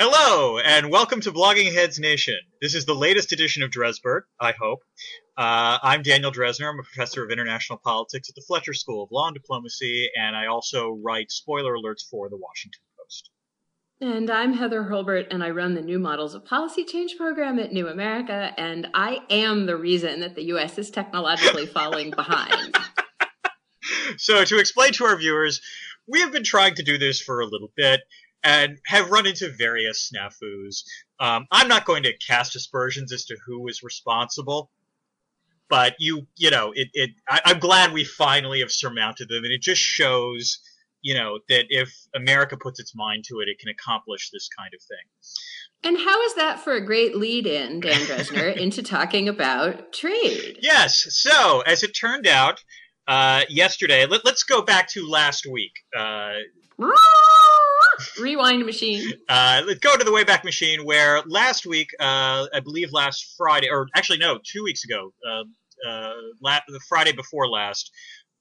Hello, and welcome to Blogging Heads Nation. This is the latest edition of Dresberg, I hope. Uh, I'm Daniel Drezner. I'm a professor of international politics at the Fletcher School of Law and Diplomacy, and I also write spoiler alerts for the Washington Post. And I'm Heather Hurlburt, and I run the New Models of Policy Change program at New America, and I am the reason that the U.S. is technologically falling behind. so, to explain to our viewers, we have been trying to do this for a little bit and have run into various snafus. Um, I'm not going to cast aspersions as to who is responsible, but you, you know, it, it I, I'm glad we finally have surmounted them, and it just shows, you know, that if America puts its mind to it, it can accomplish this kind of thing. And how is that for a great lead in, Dan Drezner, into talking about trade? Yes. So, as it turned out, uh, yesterday, let, us go back to last week. Uh, Rewind machine. Uh, let's go to the Wayback Machine, where last week, uh, I believe last Friday, or actually no, two weeks ago, uh, uh la- the Friday before last,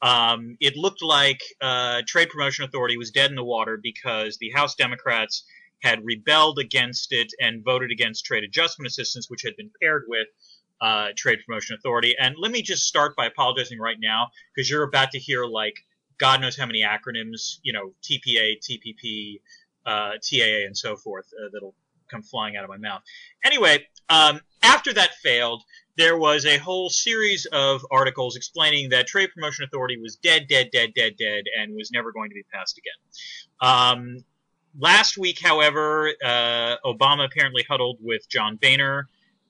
um, it looked like uh, Trade Promotion Authority was dead in the water because the House Democrats had rebelled against it and voted against trade adjustment assistance, which had been paired with uh, Trade Promotion Authority. And let me just start by apologizing right now because you're about to hear like God knows how many acronyms, you know, TPA, TPP, uh, TAA, and so forth uh, that'll come flying out of my mouth. Anyway, um, after that failed, there was a whole series of articles explaining that Trade Promotion Authority was dead, dead, dead, dead, dead, and was never going to be passed again. Um, last week, however, uh, Obama apparently huddled with John Boehner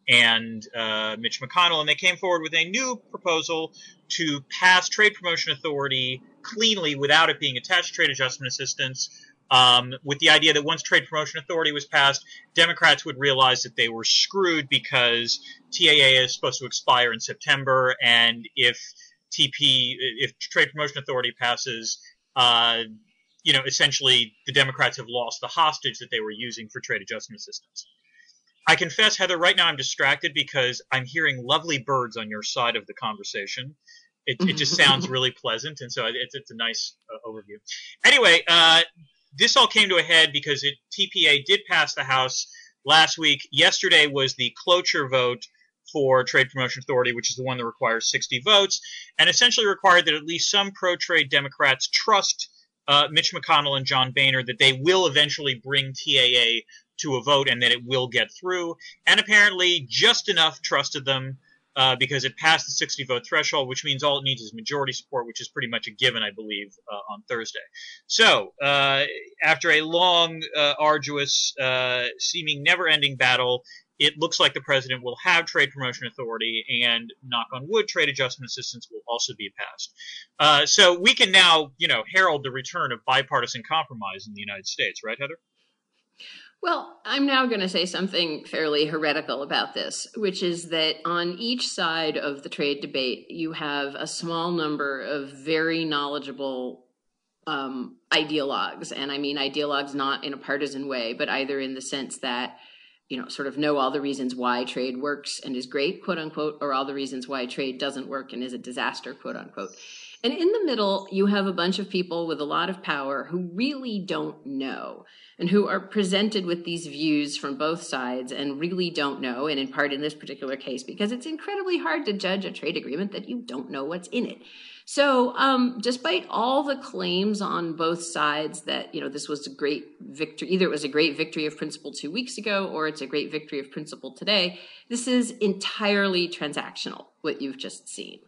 and uh, Mitch McConnell, and they came forward with a new proposal to pass Trade Promotion Authority cleanly without it being attached to trade adjustment assistance. Um, with the idea that once Trade Promotion Authority was passed, Democrats would realize that they were screwed because TAA is supposed to expire in September, and if TP, if Trade Promotion Authority passes, uh, you know, essentially the Democrats have lost the hostage that they were using for trade adjustment assistance. I confess, Heather, right now I'm distracted because I'm hearing lovely birds on your side of the conversation. It, it just sounds really pleasant, and so it's, it's a nice uh, overview. Anyway, uh, this all came to a head because it, TPA did pass the House last week. Yesterday was the cloture vote for Trade Promotion Authority, which is the one that requires 60 votes, and essentially required that at least some pro-trade Democrats trust uh, Mitch McConnell and John Boehner that they will eventually bring TAA to a vote and that it will get through. And apparently, just enough trusted them uh, because it passed the 60 vote threshold, which means all it needs is majority support, which is pretty much a given, I believe, uh, on Thursday. So, uh, after a long, uh, arduous, uh, seeming never ending battle, it looks like the president will have trade promotion authority, and knock on wood, trade adjustment assistance will also be passed. So we can now, you know, herald the return of bipartisan compromise in the United States, right, Heather? Well, I'm now going to say something fairly heretical about this, which is that on each side of the trade debate, you have a small number of very knowledgeable um, ideologues. And I mean ideologues not in a partisan way, but either in the sense that, you know, sort of know all the reasons why trade works and is great, quote unquote, or all the reasons why trade doesn't work and is a disaster, quote unquote. And in the middle, you have a bunch of people with a lot of power who really don't know and who are presented with these views from both sides and really don't know, and in part in this particular case, because it's incredibly hard to judge a trade agreement that you don't know what's in it. So, um, despite all the claims on both sides that you know this was a great victory, either it was a great victory of principle two weeks ago, or it's a great victory of principle today, this is entirely transactional. What you've just seen.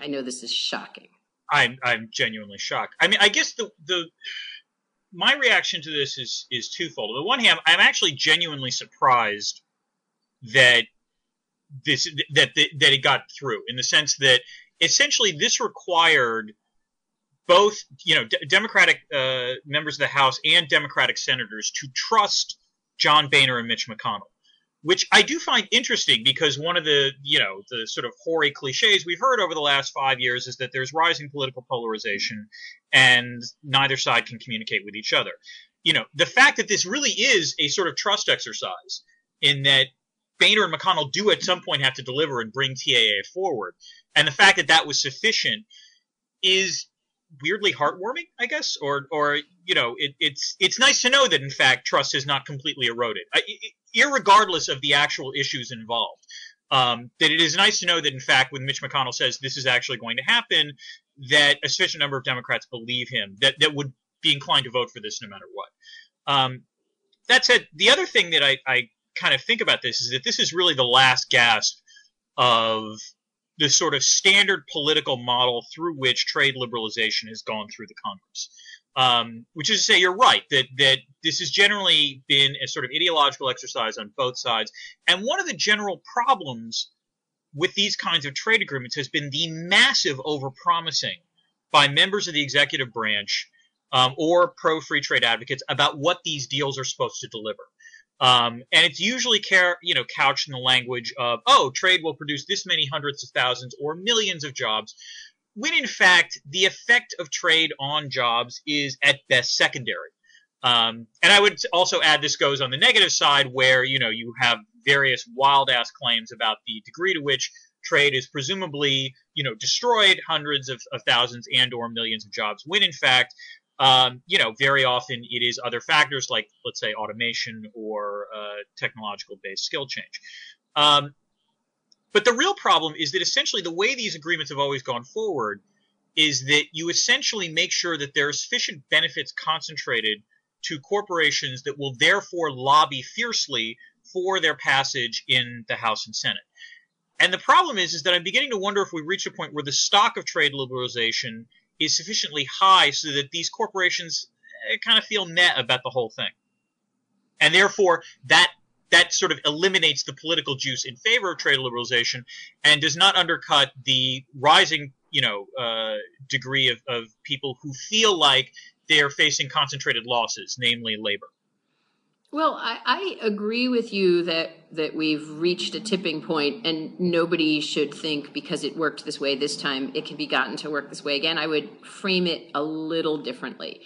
I know this is shocking. I'm I'm genuinely shocked. I mean, I guess the the my reaction to this is is twofold. On the one hand, I'm actually genuinely surprised that this that that it got through in the sense that essentially this required both you know d- Democratic uh, members of the House and Democratic senators to trust John Boehner and Mitch McConnell which I do find interesting because one of the you know the sort of hoary cliches we've heard over the last five years is that there's rising political polarization and neither side can communicate with each other. You know the fact that this really is a sort of trust exercise in that Boehner and McConnell do at some point have to deliver and bring TAA forward, and the fact that that was sufficient is weirdly heartwarming, I guess, or or you know, it, it's it's nice to know that in fact trust has not completely eroded, I, regardless of the actual issues involved. Um, that it is nice to know that in fact, when Mitch McConnell says this is actually going to happen, that a sufficient number of Democrats believe him that that would be inclined to vote for this no matter what. Um, that said, the other thing that I, I kind of think about this is that this is really the last gasp of the sort of standard political model through which trade liberalization has gone through the Congress. Um, which is to say, you're right that that this has generally been a sort of ideological exercise on both sides, and one of the general problems with these kinds of trade agreements has been the massive overpromising by members of the executive branch um, or pro free trade advocates about what these deals are supposed to deliver. Um, and it's usually car- you know couched in the language of oh trade will produce this many hundreds of thousands or millions of jobs when in fact the effect of trade on jobs is at best secondary. Um, and I would also add this goes on the negative side where you know you have various wild ass claims about the degree to which trade is presumably you know destroyed hundreds of, of thousands and or millions of jobs when in fact um, you know, very often it is other factors like, let's say, automation or uh, technological based skill change. Um, but the real problem is that essentially the way these agreements have always gone forward is that you essentially make sure that there are sufficient benefits concentrated to corporations that will therefore lobby fiercely for their passage in the House and Senate. And the problem is, is that I'm beginning to wonder if we reach a point where the stock of trade liberalization is sufficiently high so that these corporations eh, kind of feel net about the whole thing. And therefore, that that sort of eliminates the political juice in favor of trade liberalization and does not undercut the rising, you know, uh, degree of, of people who feel like they are facing concentrated losses, namely labor. Well, I, I, agree with you that that we've reached a tipping point, and nobody should think because it worked this way this time, it can be gotten to work this way again. I would frame it a little differently.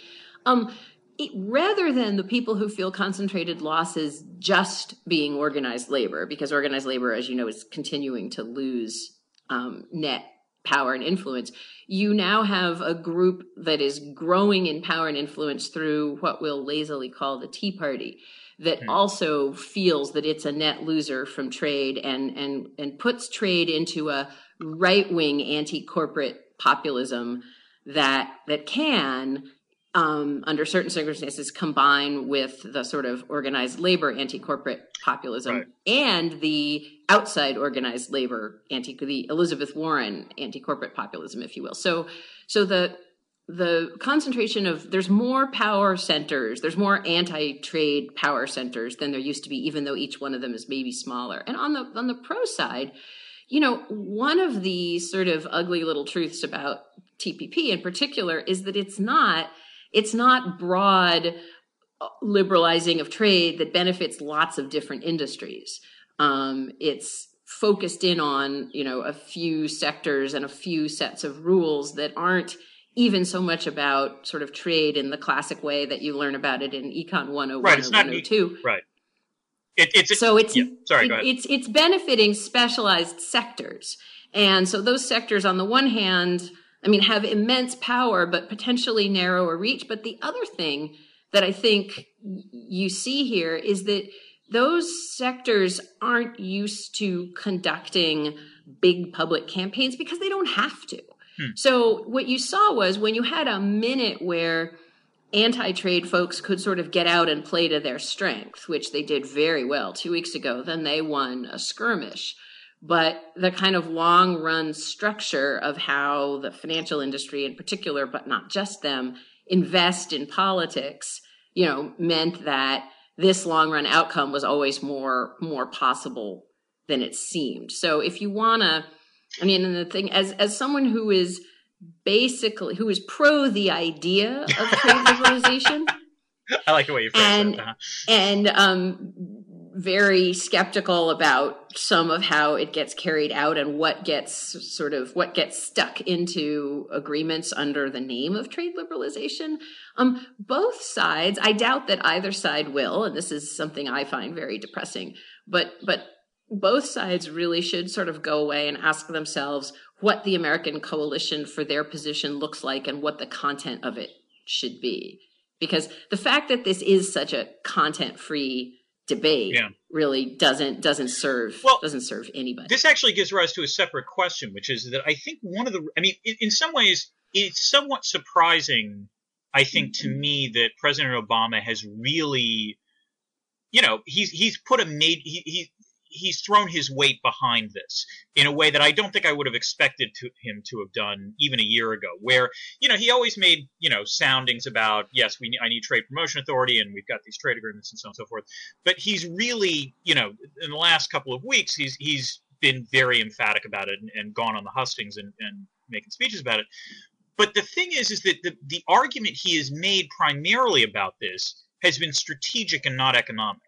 Um, it, rather than the people who feel concentrated losses just being organized labor, because organized labor, as you know, is continuing to lose um, net power and influence. You now have a group that is growing in power and influence through what we'll lazily call the Tea Party that mm. also feels that it's a net loser from trade and and and puts trade into a right-wing anti-corporate populism that that can um, under certain circumstances combine with the sort of organized labor anti-corporate populism right. and the outside organized labor anti the Elizabeth Warren anti-corporate populism if you will so so the the concentration of there's more power centers there's more anti-trade power centers than there used to be even though each one of them is maybe smaller and on the on the pro side you know one of the sort of ugly little truths about TPP in particular is that it's not it's not broad uh, liberalizing of trade that benefits lots of different industries. Um, it's focused in on you know a few sectors and a few sets of rules that aren't even so much about sort of trade in the classic way that you learn about it in Econ 101 right, it's not 102. Right. It, it's so it's yeah, sorry, it, it's it's benefiting specialized sectors, and so those sectors, on the one hand, I mean, have immense power, but potentially narrower reach. But the other thing that I think you see here is that those sectors aren't used to conducting big public campaigns because they don't have to. Hmm. So what you saw was when you had a minute where anti-trade folks could sort of get out and play to their strength, which they did very well two weeks ago, then they won a skirmish but the kind of long run structure of how the financial industry in particular but not just them invest in politics you know meant that this long run outcome was always more more possible than it seemed so if you want to i mean and the thing as as someone who is basically who is pro the idea of trade liberalization i like the way you phrase and, it uh-huh. and um very skeptical about some of how it gets carried out and what gets sort of what gets stuck into agreements under the name of trade liberalization. Um, both sides, I doubt that either side will, and this is something I find very depressing. But but both sides really should sort of go away and ask themselves what the American coalition for their position looks like and what the content of it should be. Because the fact that this is such a content free debate yeah. really doesn't doesn't serve well, doesn't serve anybody. This actually gives rise to a separate question, which is that I think one of the I mean, in, in some ways, it's somewhat surprising. I think to mm-hmm. me that President Obama has really, you know, he's he's put a made he, he he's thrown his weight behind this in a way that I don't think I would have expected to, him to have done even a year ago. Where you know he always made you know soundings about yes, we I need trade promotion authority and we've got these trade agreements and so on and so forth. But he's really you know in the last couple of weeks he's he's been very emphatic about it and, and gone on the hustings and, and making speeches about it. But the thing is, is that the, the argument he has made primarily about this has been strategic and not economic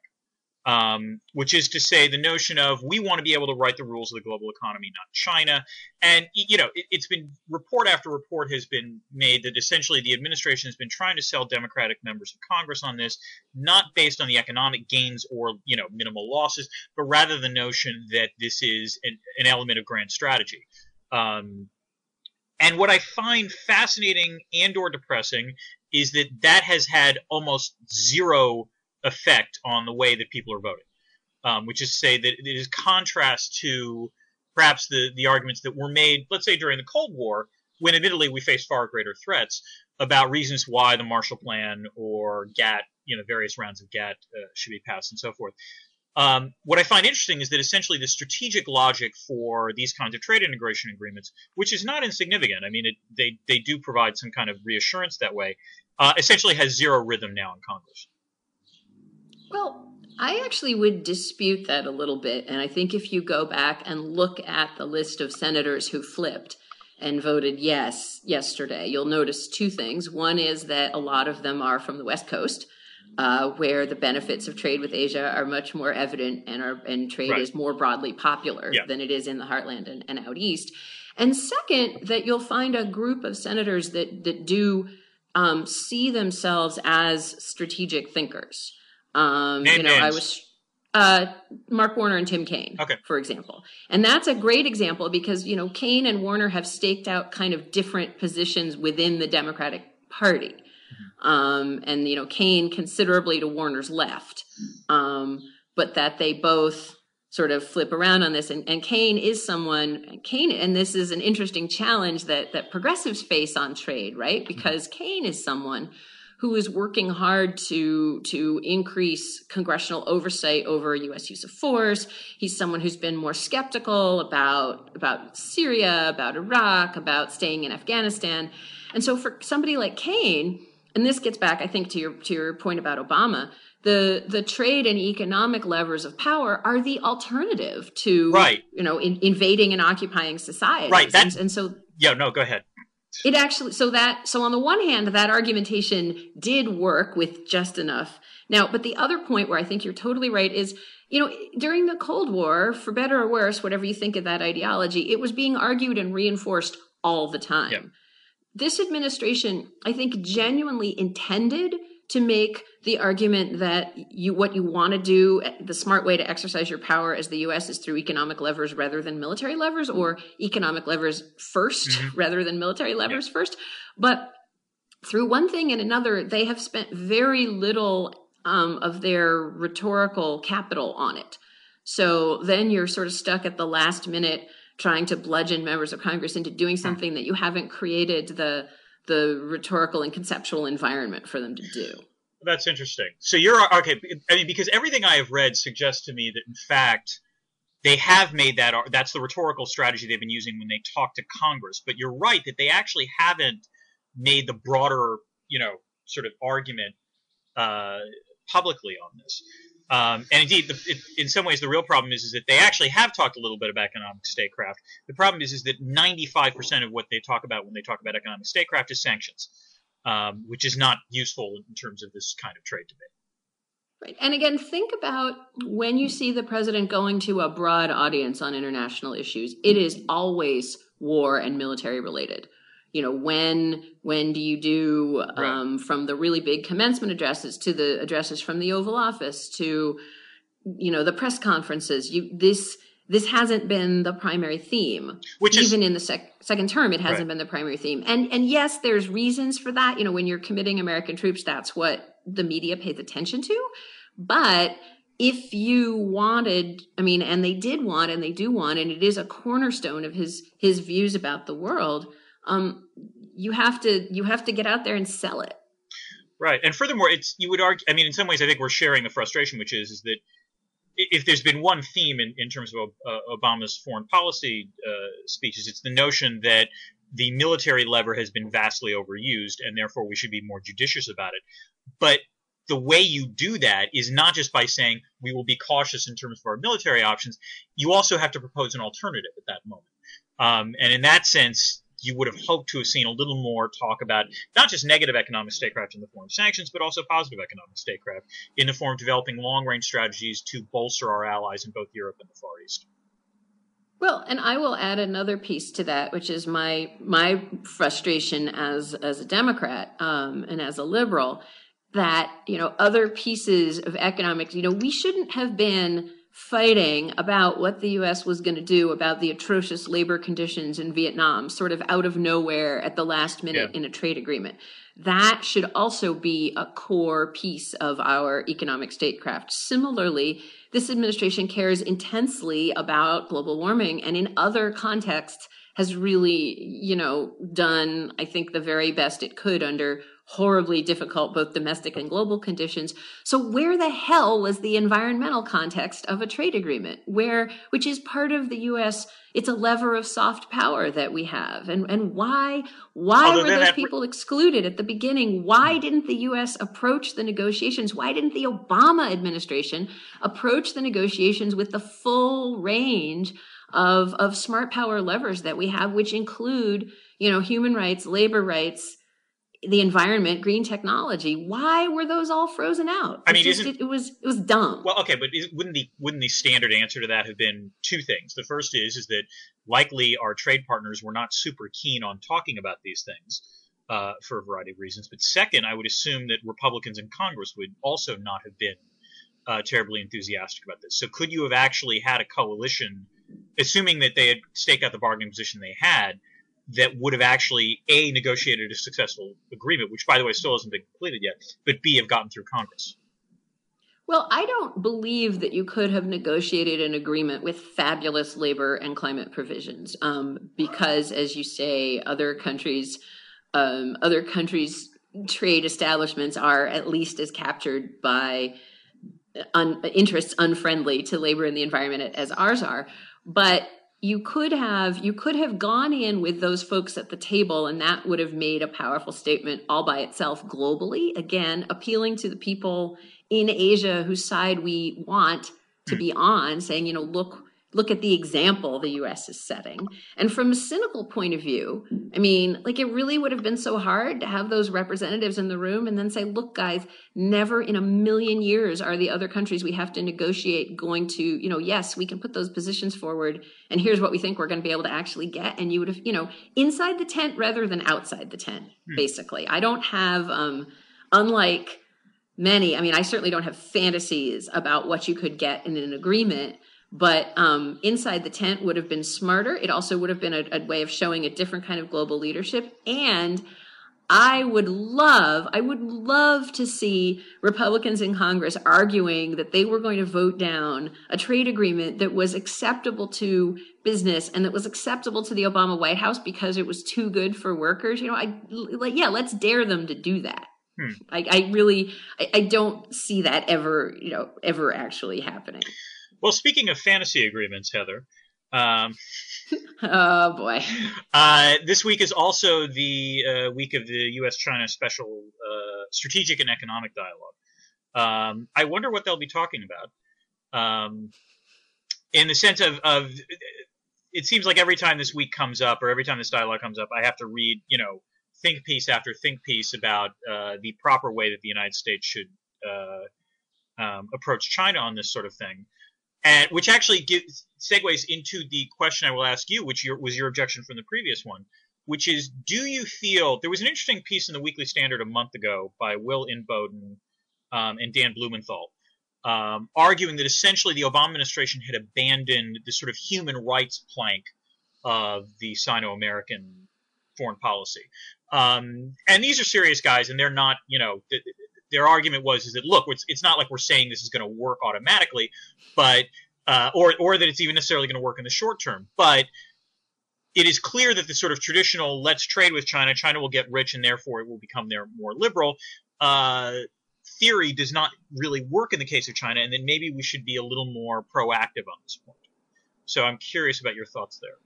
um, which is to say the notion of we want to be able to write the rules of the global economy, not China. And you know, it, has been report after report has been made that essentially the administration has been trying to sell Democratic members of Congress on this, not based on the economic gains or you know minimal losses, but rather the notion that this is an, an element of grand strategy. Um, and what I find fascinating and or depressing is that that has had almost zero effect on the way that people are voting, um, which is to say that it is contrast to perhaps the, the arguments that were made, let's say during the Cold War, when admittedly we faced far greater threats about reasons why the Marshall Plan or GATT, you know, various rounds of GATT uh, should be passed and so forth. Um, what I find interesting is that essentially the strategic logic for these kinds of trade integration agreements, which is not insignificant, I mean, it, they they do provide some kind of reassurance that way, uh, essentially has zero rhythm now in Congress. Well, I actually would dispute that a little bit. And I think if you go back and look at the list of senators who flipped and voted yes yesterday, you'll notice two things. One is that a lot of them are from the West Coast. Uh, where the benefits of trade with Asia are much more evident and are and trade right. is more broadly popular yeah. than it is in the heartland and, and out east. And second, that you'll find a group of senators that that do um, see themselves as strategic thinkers. Um, you know, names. I was uh, Mark Warner and Tim Kaine, okay. for example. And that's a great example because, you know, Kaine and Warner have staked out kind of different positions within the Democratic Party. Mm-hmm. Um, and, you know, Kaine considerably to Warner's left. Um, but that they both sort of flip around on this. And, and Kaine is someone, Kaine, and this is an interesting challenge that, that progressives face on trade, right? Mm-hmm. Because mm-hmm. Kaine is someone who is working hard to to increase congressional oversight over U.S. use of force. He's someone who's been more skeptical about about Syria, about Iraq, about staying in Afghanistan. And so, for somebody like Kaine, and this gets back, I think, to your to your point about Obama. The, the trade and economic levers of power are the alternative to right. you know in, invading and occupying society right and, and so yeah no go ahead it actually so that so on the one hand that argumentation did work with just enough now but the other point where i think you're totally right is you know during the cold war for better or worse whatever you think of that ideology it was being argued and reinforced all the time yep. this administration i think genuinely intended to make the argument that you what you want to do the smart way to exercise your power as the US is through economic levers rather than military levers or economic levers 1st mm-hmm. rather than military levers yeah. first but through one thing and another they have spent very little um, of their rhetorical capital on it so then you're sort of stuck at the last minute trying to bludgeon members of congress into doing something that you haven't created the the rhetorical and conceptual environment for them to do. That's interesting. So you're okay. I mean, because everything I have read suggests to me that in fact they have made that. That's the rhetorical strategy they've been using when they talk to Congress. But you're right that they actually haven't made the broader, you know, sort of argument uh, publicly on this. Um, and indeed, the, it, in some ways, the real problem is, is that they actually have talked a little bit about economic statecraft. The problem is, is that 95% of what they talk about when they talk about economic statecraft is sanctions, um, which is not useful in terms of this kind of trade debate. Right. And again, think about when you see the president going to a broad audience on international issues, it is always war and military related you know when when do you do um, right. from the really big commencement addresses to the addresses from the oval office to you know the press conferences. You this this hasn't been the primary theme. Which even is, in the sec- second term, it hasn't Right. been the primary theme. And and yes, there's reasons for that. You know, when you're committing American troops, that's what the media pays attention to. But if you wanted, I mean, and they did want, and they do want, and it is a cornerstone of his his views about the world. Um, you have to you have to get out there and sell it. Right, and furthermore, it's you would argue. I mean, in some ways, I think we're sharing the frustration, which is is that if there's been one theme in, in terms of uh, Obama's foreign policy uh, speeches, it's the notion that the military lever has been vastly overused, and therefore we should be more judicious about it. But the way you do that is not just by saying we will be cautious in terms of our military options. You also have to propose an alternative at that moment. Um, and in that sense, you would have hoped to have seen a little more talk about not just negative economic statecraft in the form of sanctions, but also positive economic statecraft in the form of developing long range strategies to bolster our allies in both Europe and the Far East. Well, and I will add another piece to that, which is my my frustration as as a Democrat um, and as a liberal, that you know other pieces of economics. You know, we shouldn't have been fighting about what the U.S. was going to do about the atrocious labor conditions in Vietnam, sort of out of nowhere at the last minute Yeah. in a trade agreement. That should also be a core piece of our economic statecraft. Similarly, this administration cares intensely about global warming and in other contexts has really, you know, done, I think, the very best it could under horribly difficult both domestic and global conditions. So where the hell was the environmental context of a trade agreement? Where which is part of the US, it's a lever of soft power that we have. And and why why were those people excluded at the beginning? Why didn't the US approach the negotiations? Why didn't the Obama administration approach the negotiations with the full range of of smart power levers that we have which include, you know, human rights, labor rights, the environment, green technology. Why were those all frozen out? I It mean, just- it, it was it was dumb. Well, okay, but is, wouldn't the wouldn't the standard answer to that have been two things? The first is is that likely our trade partners were not super keen on talking about these things uh, for a variety of reasons. But second, I would assume that Republicans in Congress would also not have been uh, terribly enthusiastic about this. So could you have actually had a coalition, assuming that they had staked out the bargaining position they had, that would have actually a negotiated a successful agreement, which by the way still hasn't been completed yet, but b have gotten through Congress. Well, I don't believe that you could have negotiated an agreement with fabulous labor and climate provisions, um, because, as you say, other countries, um, other countries' trade establishments are at least as captured by un- interests unfriendly to labor and the environment as ours are. But you could have you could have gone in with those folks at the table and that would have made a powerful statement all by itself globally. Again appealing to the people in asia whose side we want to be on saying you know look look at the example the us is setting. And from a cynical point of view i mean like it really would have been so hard to have those representatives in the room and then say look guys never in a million years are the other countries we have to negotiate going to you know yes we can put those positions forward and here's what we think we're going to be able to actually get. And you would have you know inside the tent rather than outside the tent basically. I don't have um unlike many i mean i certainly don't have fantasies about what you could get in an agreement but um, inside the tent would have been smarter it also would have been a, a way of showing a different kind of global leadership and I would love, I would love to see Republicans in Congress arguing that they were going to vote down a trade agreement that was acceptable to business and that was acceptable to the Obama White House because it was too good for workers. You know, I like, yeah, let's dare them to do that. Hmm. I, I really, I, I don't see that ever, you know, ever actually happening. Well, speaking of fantasy agreements, Heather, um, Oh boy. uh, this week is also the uh, week of the U.S.-China Special uh, Strategic and Economic Dialogue. Um, I wonder what they'll be talking about. Um, in the sense of, of, it seems like every time this week comes up, or every time this dialogue comes up, I have to read, you know, think piece after think piece about uh, the proper way that the United States should uh, um, approach China on this sort of thing and which actually gives segues into the question I will ask you, which your, was your objection from the previous one, which is, do you feel there was an interesting piece in the Weekly Standard a month ago by Will Inboden um, and Dan Blumenthal, um, arguing that essentially the Obama administration had abandoned the sort of human rights plank of the Sino-American foreign policy. Um, and these are serious guys, and they're not, you know, their argument was is that look, it's, it's not like we're saying this is going to work automatically, but uh, or or that it's even necessarily going to work in the short term, but it is clear that the sort of traditional let's trade with China, China will get rich and therefore it will become there more liberal uh, theory does not really work in the case of China, and then maybe we should be a little more proactive on this point. So I'm curious about your thoughts there.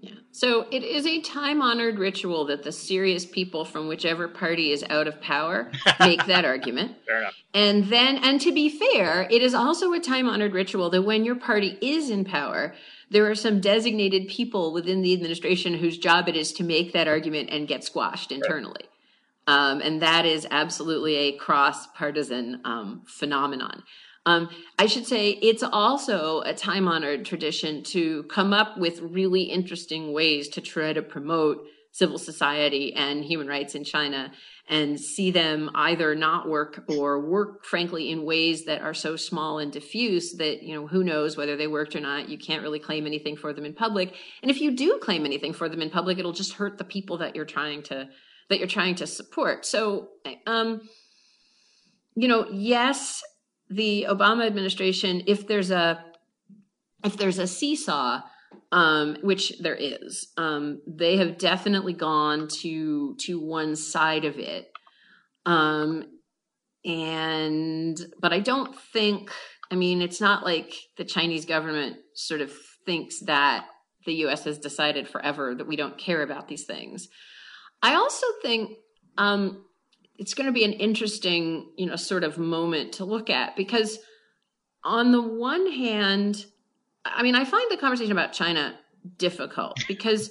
Yeah. So it is a time honored ritual that the serious people from whichever party is out of power make that argument. Fair enough. And then, and to be fair, it is also a time honored ritual that when your party is in power, there are some designated people within the administration whose job it is to make that argument and get squashed internally. Right. Um, and that is absolutely a cross partisan um, phenomenon. Um, I should say it's also a time honored tradition to come up with really interesting ways to try to promote civil society and human rights in China and see them either not work or work frankly in ways that are so small and diffuse that you know who knows whether they worked or not. You can't really claim anything for them in public. And if you do claim anything for them in public it'll just hurt the people that you're trying to that you're trying to support. So um you know yes the Obama administration, if there's a if there's a seesaw, um, which there is, um, they have definitely gone to to one side of it. Um, and but I don't think. I mean, it's not like the Chinese government sort of thinks that the U.S. has decided forever that we don't care about these things. I also think um, it's going to be an interesting, you know, sort of moment to look at because on the one hand, I mean, I find the conversation about China difficult because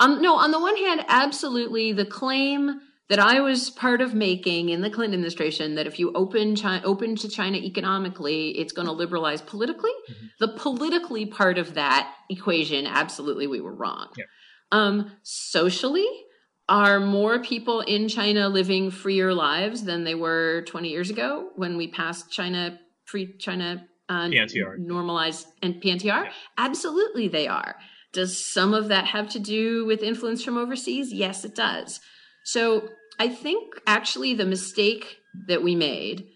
um, no, on the one hand, absolutely the claim that I was part of making in the Clinton administration that if you open China, open to China economically, it's going to liberalize politically. Mm-hmm. The politically part of that equation, absolutely, we were wrong. Yeah. Um, socially, are more people in China living freer lives than they were 20 years ago when we passed China free China uh, PNTR. normalized and PNTR? Yeah. Absolutely, they are. Does some of that have to do with influence from overseas? Yes, it does. So I think actually the mistake that we made,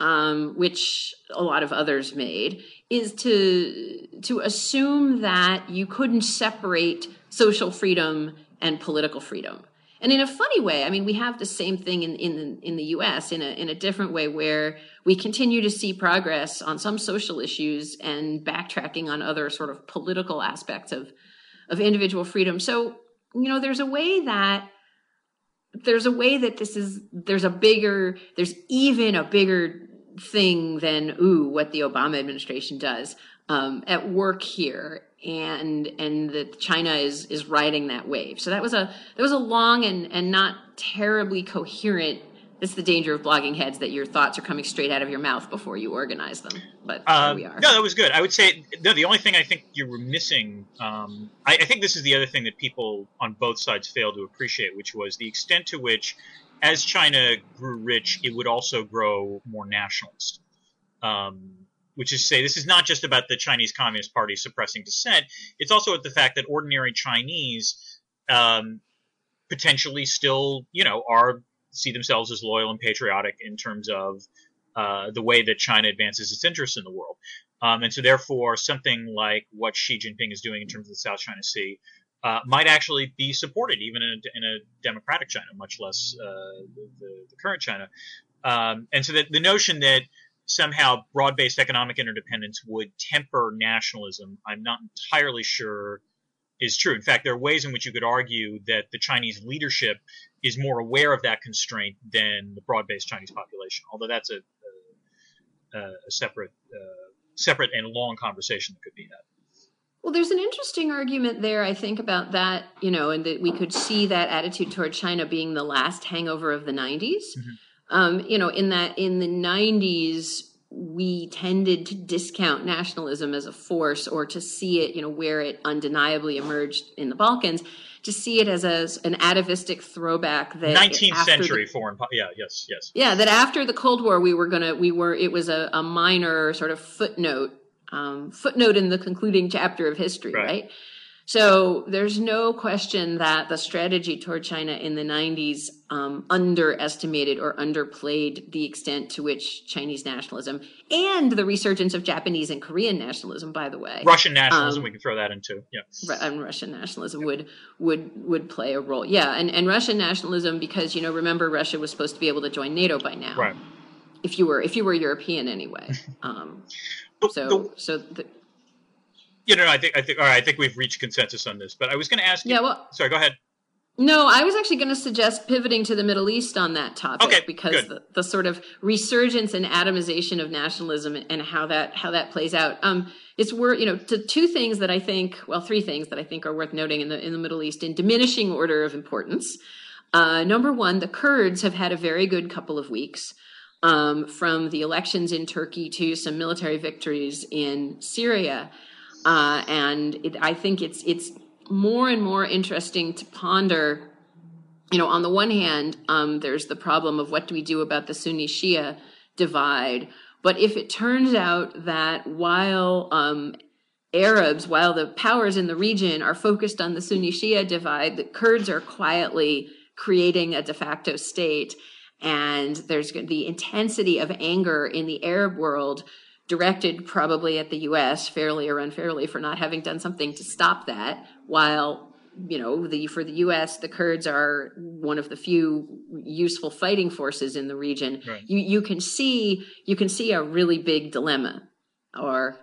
um, which a lot of others made, is to to assume that you couldn't separate social freedom and political freedom. And in a funny way, I mean, we have the same thing in, in, in the US in a, in a different way where we continue to see progress on some social issues and backtracking on other sort of political aspects of, of individual freedom. So, you know, there's a way that there's a way that this is there's a bigger there's even a bigger thing than ooh what the Obama administration does um, at work here and and that China is is riding that wave. So that was a that was a long and and not terribly coherent. That's the danger of blogging heads that your thoughts are coming straight out of your mouth before you organize them. But um, we are. No, that was good. I would say no. The only thing I think you were missing, um, I, I think this is the other thing that people on both sides failed to appreciate, which was the extent to which, as China grew rich, it would also grow more nationalist. Um, which is to say this is not just about the Chinese Communist Party suppressing dissent. It's also the fact that ordinary Chinese um, potentially still, you know, are see themselves as loyal and patriotic in terms of uh, the way that China advances its interests in the world. Um, and so, therefore, something like what Xi Jinping is doing in terms of the South China Sea uh, might actually be supported, even in a, in a democratic China, much less uh, the, the, current China. Um, and so, the, the notion that somehow broad-based economic interdependence would temper nationalism, I'm not entirely sure is true. In fact, there are ways in which you could argue that the Chinese leadership is more aware of that constraint than the broad-based Chinese population. Although that's a, a, a separate, uh, separate and long conversation that could be had. Well, there's an interesting argument there, I think, about that, you know, and that we could see that attitude toward China being the last hangover of the 90s. Mm-hmm um, you know, in that in the 90s, we tended to discount nationalism as a force or to see it, you know, where it undeniably emerged in the Balkans, to see it as a, an atavistic throwback that 19th century the, foreign, yeah, yes, yes, yeah, that after the Cold War we were gonna, we were, it was a, a minor sort of footnote, um, footnote in the concluding chapter of history, right? right? So there's no question that the strategy toward China in the 90s um, underestimated or underplayed the extent to which Chinese nationalism and the resurgence of Japanese and Korean nationalism, by the way, Russian nationalism, um, we can throw that into, yeah, and Russian nationalism would would would play a role, yeah, and and Russian nationalism because you know remember Russia was supposed to be able to join NATO by now, right? If you were if you were European anyway, um, so so. The, you know, I think I think all right. I think we've reached consensus on this. But I was going to ask. You, yeah. Well. Sorry. Go ahead. No, I was actually going to suggest pivoting to the Middle East on that topic okay, because the, the, sort of resurgence and atomization of nationalism and how that how that plays out. Um, it's worth you know to two things that I think, well, three things that I think are worth noting in the in the Middle East in diminishing order of importance. Uh, number one, the Kurds have had a very good couple of weeks. Um, from the elections in Turkey to some military victories in Syria. Uh, and it, I think it's it's more and more interesting to ponder. You know, on the one hand, um, there's the problem of what do we do about the Sunni Shia divide. But if it turns out that while um, Arabs, while the powers in the region are focused on the Sunni Shia divide, the Kurds are quietly creating a de facto state. And there's the intensity of anger in the Arab world directed probably at the US fairly or unfairly for not having done something to stop that while you know the for the US the Kurds are one of the few useful fighting forces in the region. Right. you you can see you can see a really big dilemma or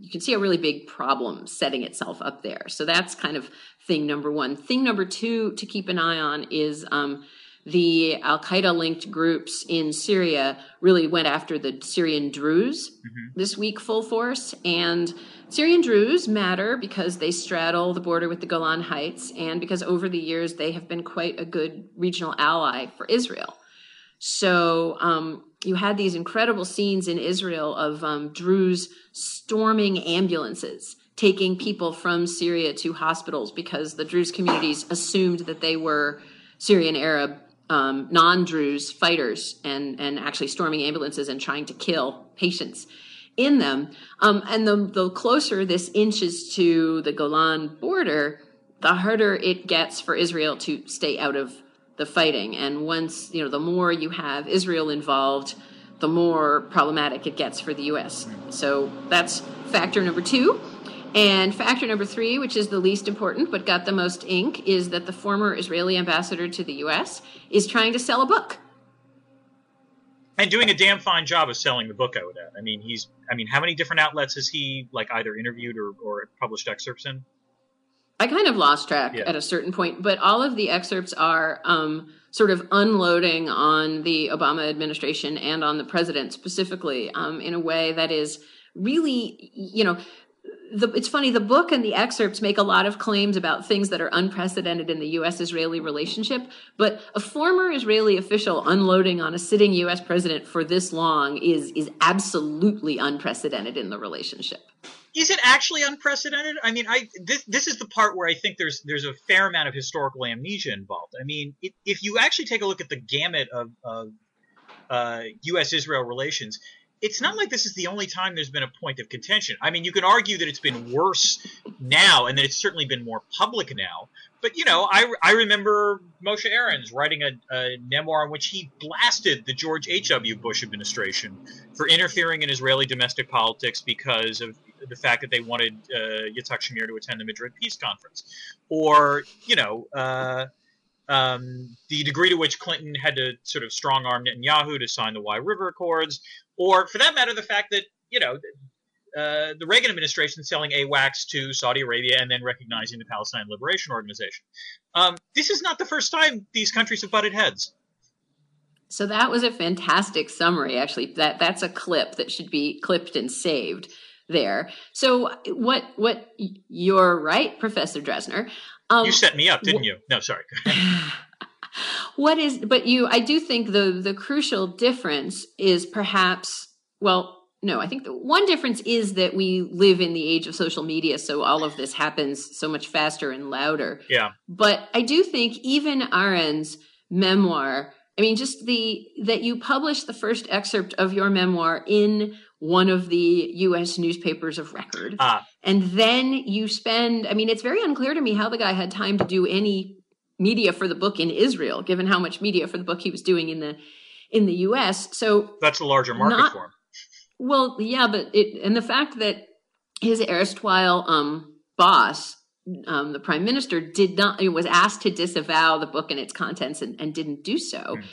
you can see a really big problem setting itself up there. So that's kind of thing number 1 thing number 2 to keep an eye on is um, the Al Qaeda linked groups in Syria really went after the Syrian Druze mm-hmm. this week full force. And Syrian Druze matter because they straddle the border with the Golan Heights and because over the years they have been quite a good regional ally for Israel. So um, you had these incredible scenes in Israel of um, Druze storming ambulances taking people from Syria to hospitals because the Druze communities assumed that they were Syrian Arab um, non-Druze fighters and and actually storming ambulances and trying to kill patients in them. Um, and the the closer this inches to the Golan border, the harder it gets for Israel to stay out of the fighting. And once you know, the more you have Israel involved, the more problematic it gets for the U.S. So that's factor number two. And factor number three, which is the least important but got the most ink, is that the former Israeli ambassador to the U.S. is trying to sell a book. And doing a damn fine job of selling the book, I would add. I mean, he's. I mean, how many different outlets has he like either interviewed or, or published excerpts in? I kind of lost track yeah. at a certain point, but all of the excerpts are um, sort of unloading on the Obama administration and on the president specifically um, in a way that is really, you know, the, it's funny the book and the excerpts make a lot of claims about things that are unprecedented in the U.S. Israeli relationship, but a former Israeli official unloading on a sitting U.S. president for this long is is absolutely unprecedented in the relationship. Is it actually unprecedented? I mean, I this this is the part where I think there's there's a fair amount of historical amnesia involved. I mean, it, if you actually take a look at the gamut of, of uh, U.S. Israel relations, it's not like this is the only time there's been a point of contention. I mean, you can argue that it's been worse now and that it's certainly been more public now. But, you know, I, I remember Moshe Arens writing a, a memoir in which he blasted the George H.W. Bush administration for interfering in Israeli domestic politics because of the fact that they wanted uh, Yitzhak Shamir to attend the Madrid Peace Conference. Or, you know, uh, um, the degree to which Clinton had to sort of strong arm Netanyahu to sign the Wye River Accords, or for that matter, the fact that you know uh, the Reagan administration selling AWACS to Saudi Arabia and then recognizing the Palestine Liberation Organization. Um, this is not the first time these countries have butted heads. So that was a fantastic summary. Actually, that that's a clip that should be clipped and saved there. So what what you're right, Professor Drezner. Um, you set me up, didn't you? No, sorry. what is but you i do think the the crucial difference is perhaps well no, I think the one difference is that we live in the age of social media, so all of this happens so much faster and louder. Yeah. But I do think even Oren's memoir, I mean, just the that you publish the first excerpt of your memoir in one of the U.S. newspapers of record, Ah. and then you spend. I mean, it's very unclear to me how the guy had time to do any media for the book in Israel, given how much media for the book he was doing in the in the U.S. So That's a larger market Not- for him. well, yeah, but it and the fact that his erstwhile um, boss, um, the prime minister, did not was asked to disavow the book and its contents and, and didn't do so. Mm.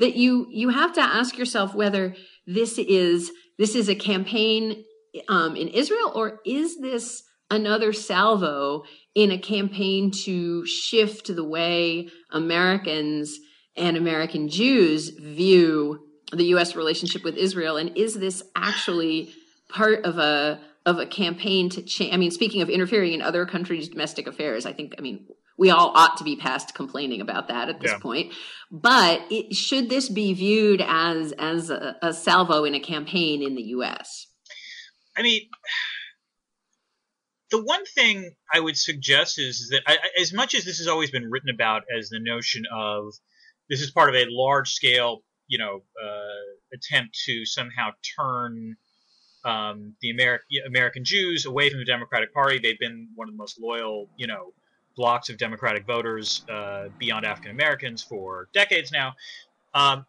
That you you have to ask yourself whether this is this is a campaign um, in Israel or is this another salvo in a campaign to shift the way Americans and American Jews view the U.S. relationship with Israel, and is this actually part of a of a campaign to change? I mean, speaking of interfering in other countries' domestic affairs, I think I mean we all ought to be past complaining about that at this Yeah. point. But it, should this be viewed as as a, a salvo in a campaign in the U.S.? I mean, the one thing I would suggest is that, I, as much as this has always been written about as the notion of this is part of a large scale, you know, uh, attempt to somehow turn um, the Ameri- American Jews away from the Democratic Party. They've been one of the most loyal, you know, blocks of Democratic voters uh, beyond African Americans for decades now. Um,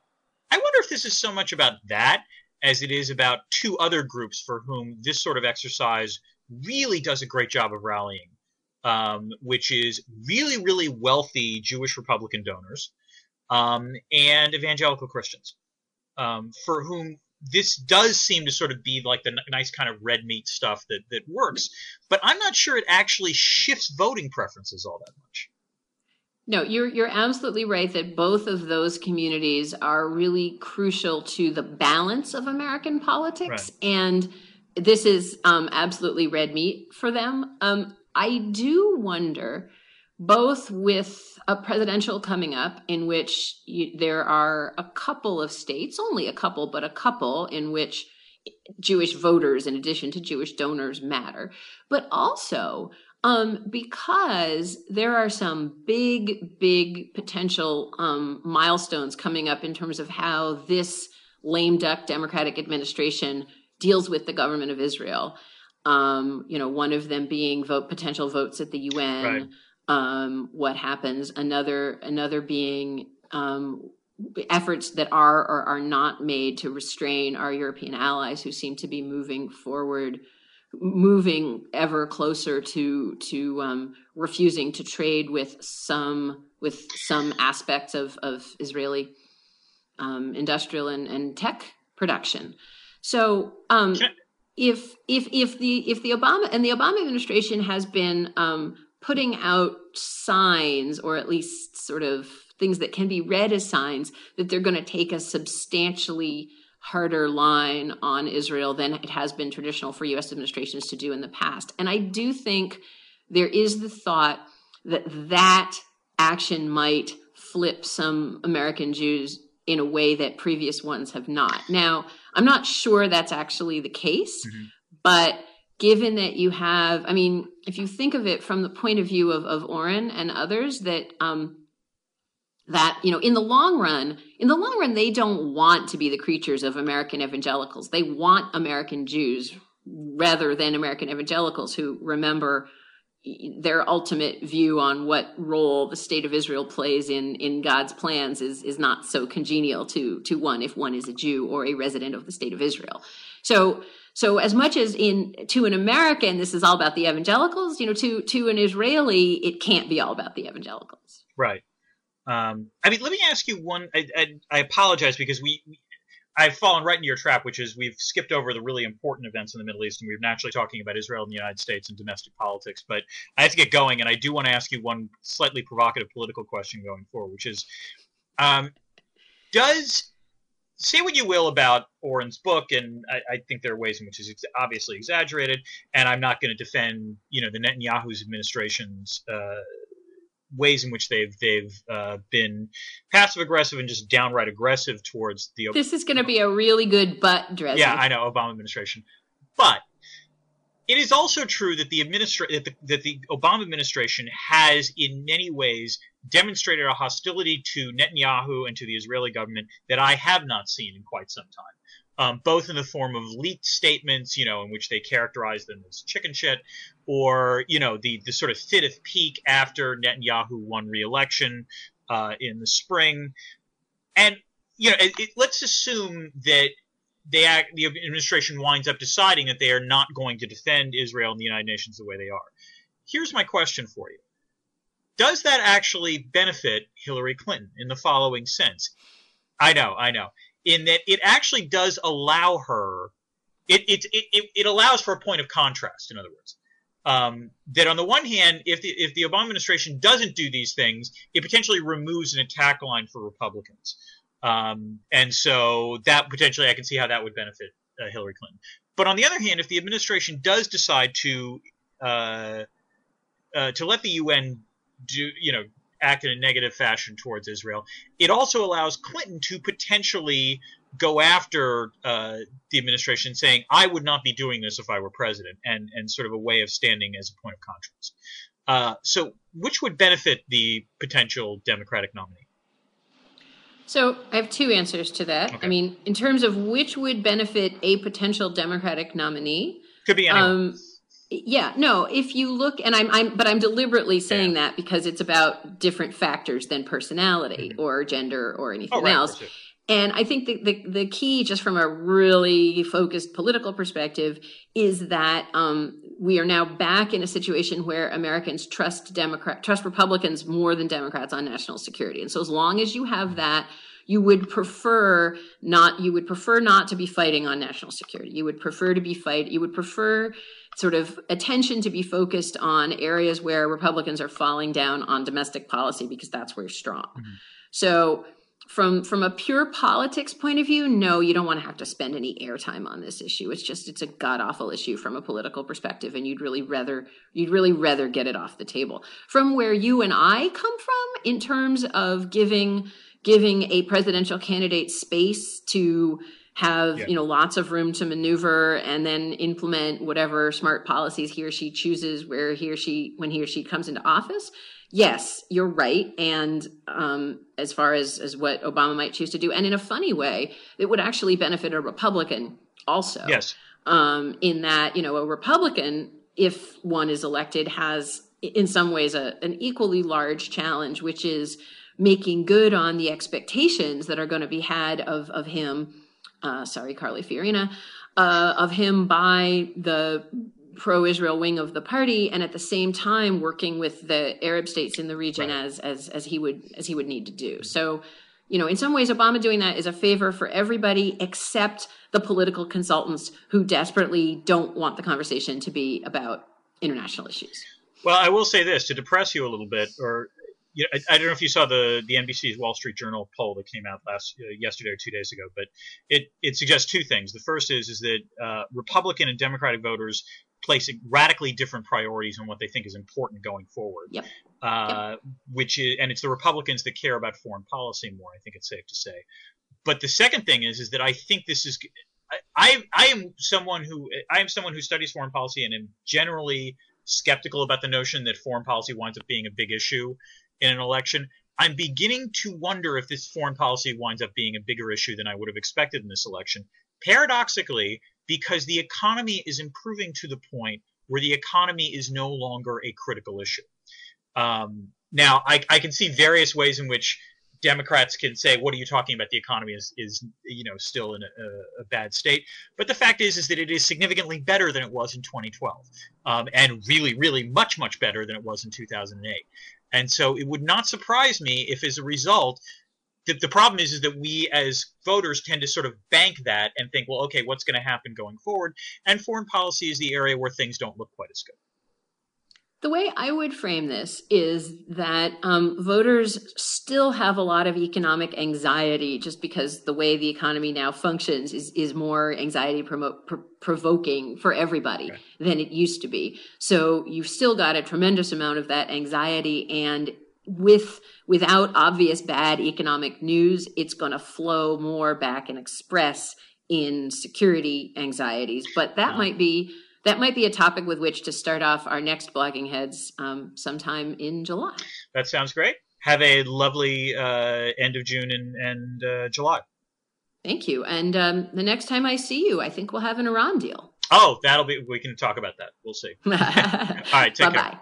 I wonder if this is so much about that as it is about two other groups for whom this sort of exercise really does a great job of rallying, um, which is really, really wealthy Jewish Republican donors um, and evangelical Christians, um, for whom this does seem to sort of be like the n- nice kind of red meat stuff that, that works. But I'm not sure it actually shifts voting preferences all that much. No, you're you're absolutely right that both of those communities are really crucial to the balance of American politics, and this is um, absolutely red meat for them. Um, I do wonder, both with a presidential coming up, in which you, there are a couple of states, only a couple, but a couple in which Jewish voters, in addition to Jewish donors, matter, but also um, because there are some big, big potential um, milestones coming up in terms of how this lame duck Democratic administration deals with the government of Israel. Um, you know, one of them being vote potential votes at the UN. Right. Um, what happens? Another, another being um, efforts that are or are not made to restrain our European allies who seem to be moving forward moving ever closer to to um, refusing to trade with some with some aspects of of Israeli um, industrial and, and tech production. So um, if if if the if the Obama and the Obama administration has been um, putting out signs or at least sort of things that can be read as signs that they're going to take a substantially harder line on Israel than it has been traditional for US administrations to do in the past. And I do think there is the thought that that action might flip some American Jews in a way that previous ones have not. Now, I'm not sure that's actually the case, Mhm. but given that you have, I mean, if you think of it from the point of view of, of Oren and others, that um, that you know in the long run in the long run they don't want to be the creatures of american evangelicals they want american jews rather than american evangelicals who remember their ultimate view on what role the state of israel plays in in god's plans is is not so congenial to to one if one is a jew or a resident of the state of israel so so as much as in to an american this is all about the evangelicals you know to to an israeli it can't be all about the evangelicals Right. Um, I mean, let me ask you one. I, I, I apologize because we, we, I've fallen right into your trap, which is we've skipped over the really important events in the Middle East, and we're naturally talking about Israel and the United States and domestic politics. But I have to get going, and I do want to ask you one slightly provocative political question going forward, which is, um, does say what you will about Oren's book, and I, I think there are ways in which it's obviously exaggerated, and I'm not going to defend, you know, the Netanyahu's administration's uh, ways in which they've they've uh, been passive aggressive and just downright aggressive towards the. This is going to be a really good butt dressing. Yeah, I know Obama administration, but it is also true that the administra- that the, that the Obama administration has, in many ways, demonstrated a hostility to Netanyahu and to the Israeli government that I have not seen in quite some time. Um, both in the form of leaked statements, you know, in which they characterize them as chicken shit, or you know, the the sort of fifth peak after Netanyahu won re-election uh, in the spring, and you know, it, it, let's assume that they act, the administration winds up deciding that they are not going to defend Israel and the United Nations the way they are. Here's my question for you. Does that actually benefit Hillary Clinton in the following sense? I know, I know. In that it actually does allow her, it, it, it, it allows for a point of contrast, in other words. Um, that on the one hand, if the, if the Obama administration doesn't do these things, it potentially removes an attack line for Republicans. Um, and so that potentially, I can see how that would benefit uh, Hillary Clinton. But on the other hand, if the administration does decide to uh, uh, to let the UN do, you know, act in a negative fashion towards Israel, it also allows Clinton to potentially go after uh, the administration, saying, "I would not be doing this if I were president," and and sort of a way of standing as a point of contrast. Uh, so, which would benefit the potential Democratic nominee? So I have two answers to that. Okay. I mean, in terms of which would benefit a potential Democratic nominee, could be anyone. Um, yeah, no. If you look, and I'm, I'm, but I'm deliberately saying yeah. that because it's about different factors than personality mm-hmm. or gender or anything oh, right, else. And I think the, the, the key, just from a really focused political perspective, is that um, we are now back in a situation where Americans trust Democrat trust Republicans more than Democrats on national security. And so, as long as you have that, you would prefer not you would prefer not to be fighting on national security. You would prefer to be fight. You would prefer sort of attention to be focused on areas where Republicans are falling down on domestic policy because that's where you're strong. Mm-hmm. So from from a pure politics point of view no you don't want to have to spend any airtime on this issue it's just it's a god awful issue from a political perspective and you'd really rather you'd really rather get it off the table from where you and i come from in terms of giving giving a presidential candidate space to have yeah. you know lots of room to maneuver and then implement whatever smart policies he or she chooses where he or she when he or she comes into office yes, you're right. And um, as far as as what Obama might choose to do, and in a funny way, it would actually benefit a Republican also. Yes. Um, in that you know a Republican, if one is elected, has in some ways a, an equally large challenge, which is making good on the expectations that are going to be had of of him. Uh, sorry, Carly Fiorina, uh, of him by the pro-Israel wing of the party, and at the same time working with the Arab states in the region right. as as as he would as he would need to do. So, you know, in some ways, Obama doing that is a favor for everybody except the political consultants who desperately don't want the conversation to be about international issues. Well, I will say this to depress you a little bit, or you know, I, I, don't know if you saw the the NBC's Wall Street Journal poll that came out last uh, yesterday or two days ago, but it it suggests two things. The first is is that uh, Republican and Democratic voters place radically different priorities on what they think is important going forward. Yep. Uh, yep. Which is, and it's the Republicans that care about foreign policy more. I think it's safe to say. But the second thing is, is that I think this is. I, I am someone who I am someone who studies foreign policy and am generally skeptical about the notion that foreign policy winds up being a big issue in an election. I'm beginning to wonder if this foreign policy winds up being a bigger issue than I would have expected in this election. Paradoxically, because the economy is improving to the point where the economy is no longer a critical issue. Um, now, I, I, can see various ways in which Democrats can say, "What are you talking about? The economy is, is you know, still in a, a bad state." But the fact is, is that it is significantly better than it was in 2012, um, and really, really much, much better than it was in 2008. And so, it would not surprise me if, as a result, the, the problem is is that we as voters tend to sort of bank that and think, well, okay, what's going to happen going forward? And foreign policy is the area where things don't look quite as good. The way I would frame this is that um, voters still have a lot of economic anxiety just because the way the economy now functions is, is more anxiety promote, pr- provoking for everybody than it used to be. So you've still got a tremendous amount of that anxiety and with without obvious bad economic news, it's going to flow more back and express in security anxieties. But that might be that might be a topic with which to start off our next blogging heads um, sometime in July. That sounds great. Have a lovely uh, end of June and, and uh, July. Thank you. And um, the next time I see you, I think we'll have an Iran deal. Oh, that'll be. We can talk about that. We'll see. All right. Take Bye-bye. care.